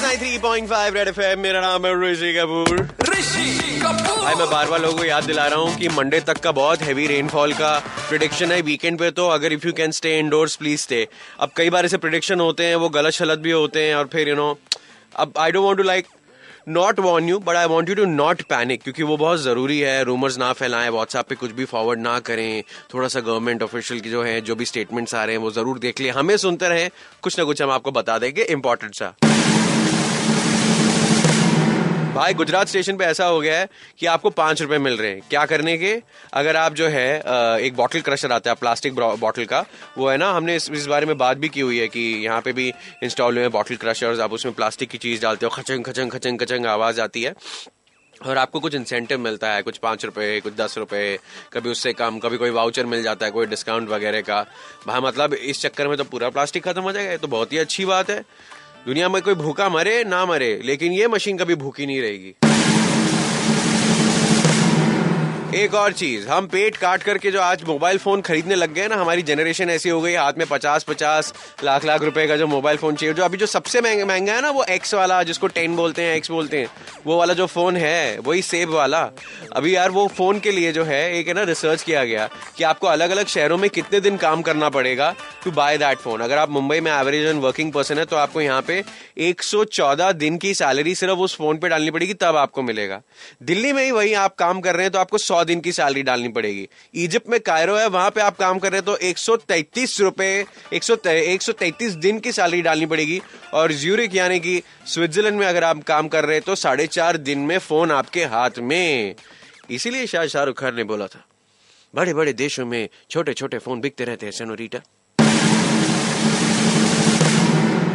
93.5 red FM मेरा नाम है ऋषि कपूर। ऋषि कपूर। भाई मैं बार बार लोगों को याद दिला रहा हूँ कि मंडे तक का बहुत हैवी रेनफॉल का प्रिडिक्शन है। वीकेंड पे तो अगर if you can stay indoors please stay अब कई बार ऐसे प्रिडिक्शन होते हैं वो गलत शलत भी होते हैं और फिर यू नो अब I don't want to like not warn you but I want you to not panic क्योंकि वो बहुत ज़रूरी है। रूमर्स ना फैलाएँ व्हाट्सएप पे कुछ भी फॉरवर्ड ना करें। थोड़ा सा गवर्नमेंट ऑफिशियल की जो है जो भी स्टेटमेंट्स आ रहे हैं वो ज़रूर देख लें। हमें सुनते रहें। कुछ ना कुछ हम आपको बता देंगे। इंपॉर्टेंट सा। भाई गुजरात स्टेशन पे ऐसा हो गया है कि आपको पाँच रुपए मिल रहे हैं। क्या करने के? अगर आप जो है एक बॉटल क्रशर आता है प्लास्टिक बॉटल का वो है ना हमने इस, इस बारे में बात भी की हुई है कि यहाँ पे भी इंस्टॉल हुए बॉटल क्रशर्स आप उसमें प्लास्टिक की चीज़ डालते हो खचंग खचंग खचंग खचंग आवाज़ आती है। और आपको कुछ इंसेंटिव मिलता है कुछ पाँच रुपए कुछ दस रुपए कभी उससे कम कभी कोई वाउचर मिल जाता है कोई डिस्काउंट वगैरह का। भाई मतलब इस चक्कर में तो पूरा प्लास्टिक खत्म हो जाएगा तो बहुत ही अच्छी बात है। दुनिया में कोई भूखा मरे ना मरे लेकिन ये मशीन कभी भूखी नहीं रहेगी। एक और चीज़, हम पेट काट करके जो आज मोबाइल फ़ोन खरीदने लग गए ना, हमारी जनरेशन ऐसी हो गई, हाथ में पचास पचास, लाख लाख रुपए का जो मोबाइल फ़ोन चाहिए, जो अभी जो सबसे महँगा महँगा है ना, वो एक्स वाला, जिसको टेन बोलते हैं एक्स बोलते हैं, वो वाला जो फ़ोन है, वही सेब वाला। अभी यार वो फ़ोन के लिए जो है, एक है ना रिसर्च किया गया कि आपको अलग अलग शहरों में कितने दिन काम करना पड़ेगा टू बाय दैट फ़ोन अगर आप मुंबई में एवरेज एंड वर्किंग पर्सन है तो आपको यहाँ पे 114 दिन की सैलरी सिर्फ़ उस फ़ोन पे डालनी पड़ेगी, तब आपको मिलेगा। दिल्ली में ही वही आप काम कर रहे हैं तो आपको 100 दिन की सैलरी डालनी पड़ेगी। इजिप्ट में कायरो है, वहाँ पे आप काम कर रहे हैं तो 133 रुपए 133 दिन की सैलरी डालनी पड़ेगी। और ज्यूरिक यानी कि स्विट्जरलैंड में अगर आप काम कर रहे हैं तो साढ़े चार दिन में फ़ोन आपके हाथ में। इसीलिए शायद शाहरुख खान ने बोला था बड़े बड़े देशों में छोटे छोटे फ़ोन बिकते रहते हैं senorita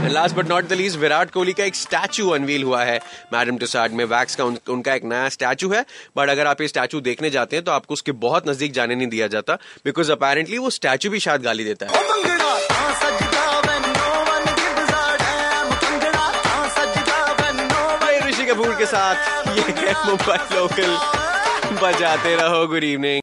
last but not the least Virat Kohli का एक स्टैचू अनवील हुआ है मैडम टुसाड में। वैक्स का उन, उनका एक नया स्टैचू है। बट अगर आप ये स्टैचू देखने जाते हैं तो आपको उसके बहुत नज़दीक जाने नहीं दिया जाता बिकॉज़ अपेरेंटली वो स्टैचू भी शायद गाली देता है। कपूर के साथ ये है मुंबई लोकल बजाते रहो गुड इवनिंग